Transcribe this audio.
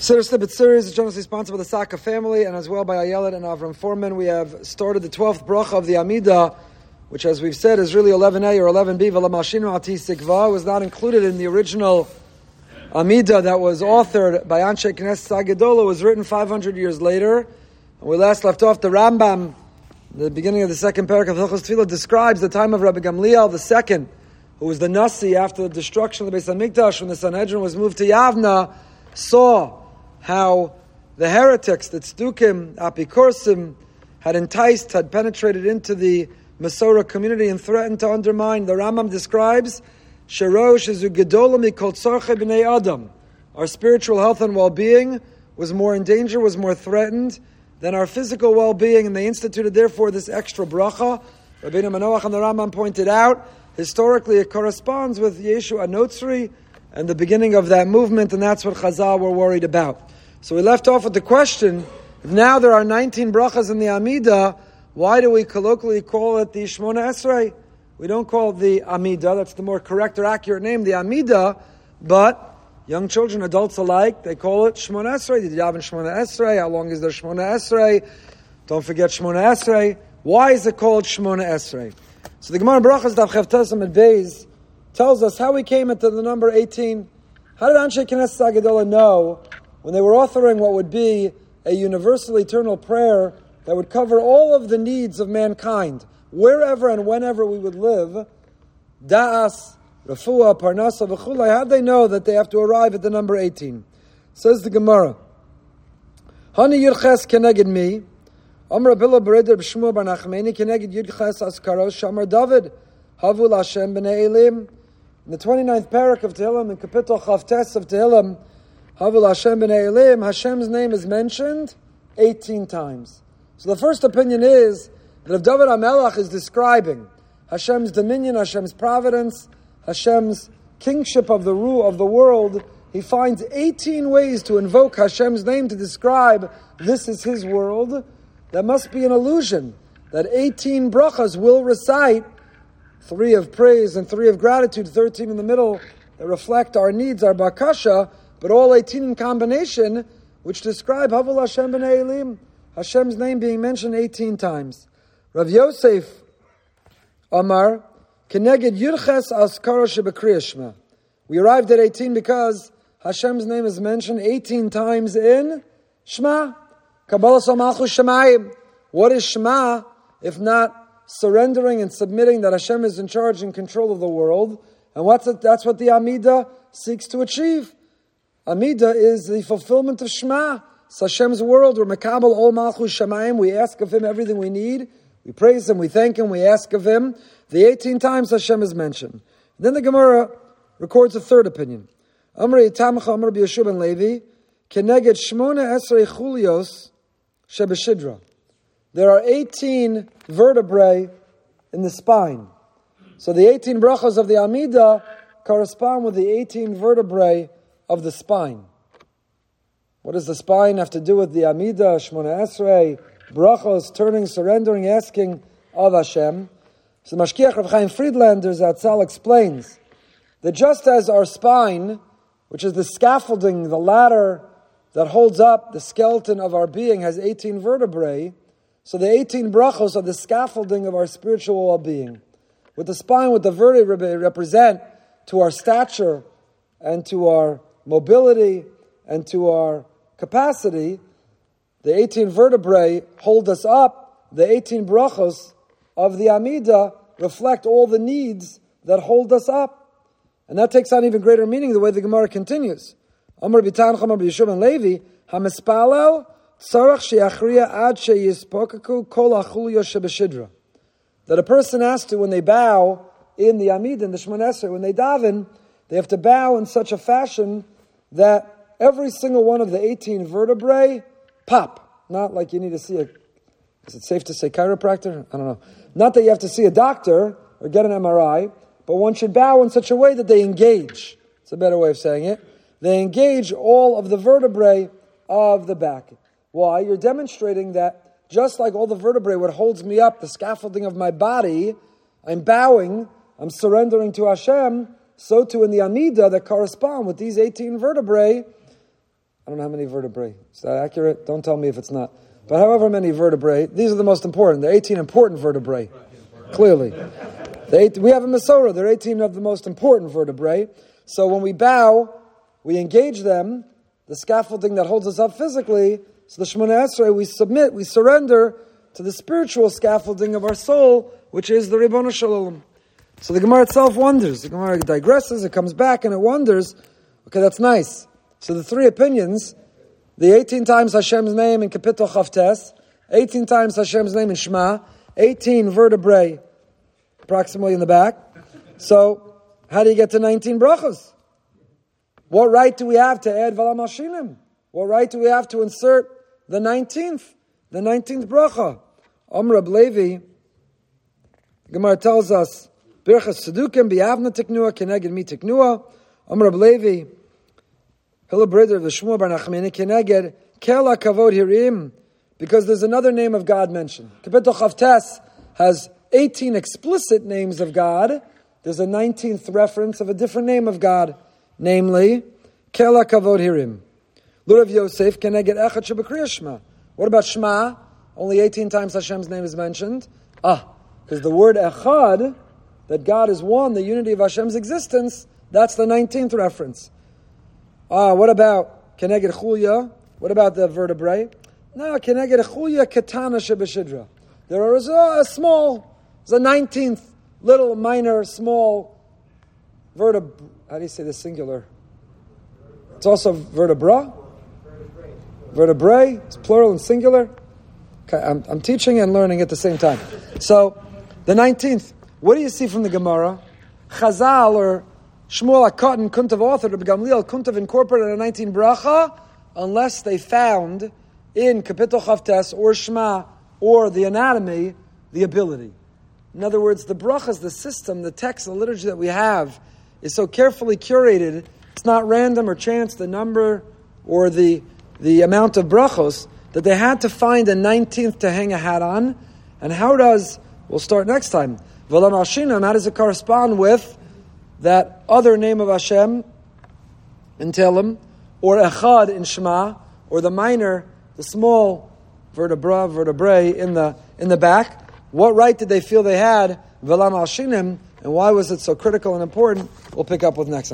Siddur Snippet series is generously sponsored by the Saka family and as well by Ayelet and Avram Foreman. We have started the 12th bracha of the Amida, which as we've said is really 11a or 11b, Velamashinu Ati Sikva, was not included in the original Amida that was authored by Anshe Knesset HaGedola, was written 500 years later. And we last left off the Rambam, the beginning of the second parak of Hilchos Tefillah, describes the time of Rabbi Gamliel II, who was the Nasi after the destruction of the Beis HaMikdash when the Sanhedrin was moved to Yavna, saw how the heretics, the tzdukim, apikorsim, had enticed, had penetrated into the Masorah community and threatened to undermine. The Rambam describes, Sherosh is b'nei adam. Our spiritual health and well-being was more in danger, was more threatened than our physical well-being, and they instituted therefore this extra bracha. Rabbeinu Manoach and the Rambam pointed out, historically it corresponds with Yeshu Anotzri, and the beginning of that movement, and that's what Chazal were worried about. So we left off with the question, if now there are 19 brachas in the Amida, why do we colloquially call it the Shmona Esrei? We don't call it the Amida, that's the more correct or accurate name, the Amida, but young children, adults alike, they call it Shmona Esrei. Did you have Shmona Esrei? How long is there Shmona Esrei? Don't forget Shmona Esrei. Why is it called Shmona Esrei? So the Gemara Brachas Dav Chavtasam at Beis tells us how we came into the number 18. How did Anshe Knesset Agadola know when they were authoring what would be a universal eternal prayer that would cover all of the needs of mankind, wherever and whenever we would live, Da'as, Rafua, Parnasa, V'chulai, how do they know that they have to arrive at the number 18? Says the Gemara, Hani Yirches keneged me, Amr Bereder B'Shmuel Bar Nachmeni keneged Yirches Askaros Shamar David, Havul Hashem B'nei Elim. In the 29th parak of Tehillim, in Kapitel Chavtes of Tehillim, Havul Hashem Hashem's name is mentioned 18 times. So the first opinion is that if David HaMelech is describing Hashem's dominion, Hashem's providence, Hashem's kingship of the rule of the world, he finds 18 ways to invoke Hashem's name to describe this is his world. That must be an illusion that 18 brachas will recite three of praise and three of gratitude, 13 in the middle, that reflect our needs, our bakasha, but all 18 in combination, which describe Havul Hashem ben Elim, Hashem's name being mentioned 18 times. Rav Yosef Amar, Keneged Yurches Askara Shebekriyashma. We arrived at 18 because Hashem's name is mentioned 18 times in Shema. Kabbalah Samalchu Shemayim. What is Shema if not surrendering and submitting that Hashem is in charge and control of the world. And what's it, that's what the Amida seeks to achieve. Amida is the fulfillment of Shema. It's Hashem's world. We're Makabal Ol Malchus Shemayim. We ask of Him everything we need. We praise Him, we thank Him, we ask of Him. The 18 times Hashem is mentioned. Then the Gemara records a third opinion. Amri Tamcha Amr Levi, Keneged Shmona Esrei Chulios Shebeshidra. There are 18 vertebrae in the spine. So the 18 brachas of the Amida correspond with the 18 vertebrae of the spine. What does the spine have to do with the Amida, Shmona Esrei, brachos, turning, surrendering, asking of Hashem? So the Mashgiach Rav Chaim Friedlander Zatzal explains that just as our spine, which is the scaffolding, the ladder that holds up the skeleton of our being, has 18 vertebrae, so the 18 brachos are the scaffolding of our spiritual well-being. With the spine, with the vertebrae represent to our stature and to our mobility and to our capacity, the 18 vertebrae hold us up. The 18 brachos of the Amida reflect all the needs that hold us up. And that takes on even greater meaning the way the Gemara continues. Amr Bitan Levi, Hamispalel that a person has to, when they bow in the Amid, in the Shemon when they daven, they have to bow in such a fashion that every single one of the 18 vertebrae pop. Not like you need to see a, is it safe to say chiropractor? I don't know. Not that you have to see a doctor or get an MRI, but one should bow in such a way that they engage. It's a better way of saying it. They engage all of the vertebrae of the back. Why? You're demonstrating that just like all the vertebrae, what holds me up, the scaffolding of my body, I'm bowing, I'm surrendering to Hashem, so too in the Amida that correspond with these 18 vertebrae, I don't know how many vertebrae. Is that accurate? Don't tell me if it's not. But however many vertebrae, these are the most important. They're 18 important vertebrae, clearly. Eight, we have a Masorah. They're 18 of the most important vertebrae. So when we bow, we engage them, the scaffolding that holds us up physically. So the Shemona Esrei, we submit, we surrender to the spiritual scaffolding of our soul, which is the Ribbon Shalom. So the Gemara itself wonders. The Gemara digresses, it comes back, and it wonders. Okay, that's nice. So the three opinions, the 18 times Hashem's name in Kapitel Chavtes, 18 times Hashem's name in Shema, 18 vertebrae approximately in the back. So, how do you get to 19 brachas? What right do we have to add V'Lamalshinim? What right do we have to insert the 19th, the 19th bracha? Amr Levi, Gemara tells us, Birchas Sedukim bi'avna tiknua keneged mi tiknua. Amr Levi, Hilabrider of the Shmuel Bar Nachmani keneged kela kavod hirim, because there's another name of God mentioned. Kapitel Chavtes has 18 explicit names of God. There's a 19th reference of a different name of God, namely, Kela Kavod Hirim. Lurav Yosef, can I get Echad Shema? What about Shema? Only 18 times Hashem's name is mentioned. Ah, because the word Echad, that God is one, the unity of Hashem's existence, that's the 19th reference. Ah, what about Keneged Chulya? What about the vertebrae? No, Keneged Chulya Katana Shebeshidra. There is a, a small the 19th little, minor, small vertebra. How do you say the singular? It's also vertebra? Vertebrae. It's plural and singular. Okay, I'm, I'm teaching and learning at the same time. So, the 19th. What do you see from the Gemara? Chazal or Shmuel HaKatan couldn't have authored, or Gamliel couldn't have incorporated a 19 bracha unless they found in Kapitel Chavtes or Shema or the anatomy the ability. In other words, the brachas, the system, the text, the liturgy that we have is so carefully curated. It's not random or chance, the number or the, the amount of brachos, that they had to find a 19th to hang a hat on. And how does, we'll start next time, V'Lamalshinim, how does it correspond with that other name of Hashem in Tehillim, or Echad in Shema, or the minor, the small vertebra, vertebrae in the, in the back? What right did they feel they had? Velam al and why was it so critical and important? We'll pick up with next.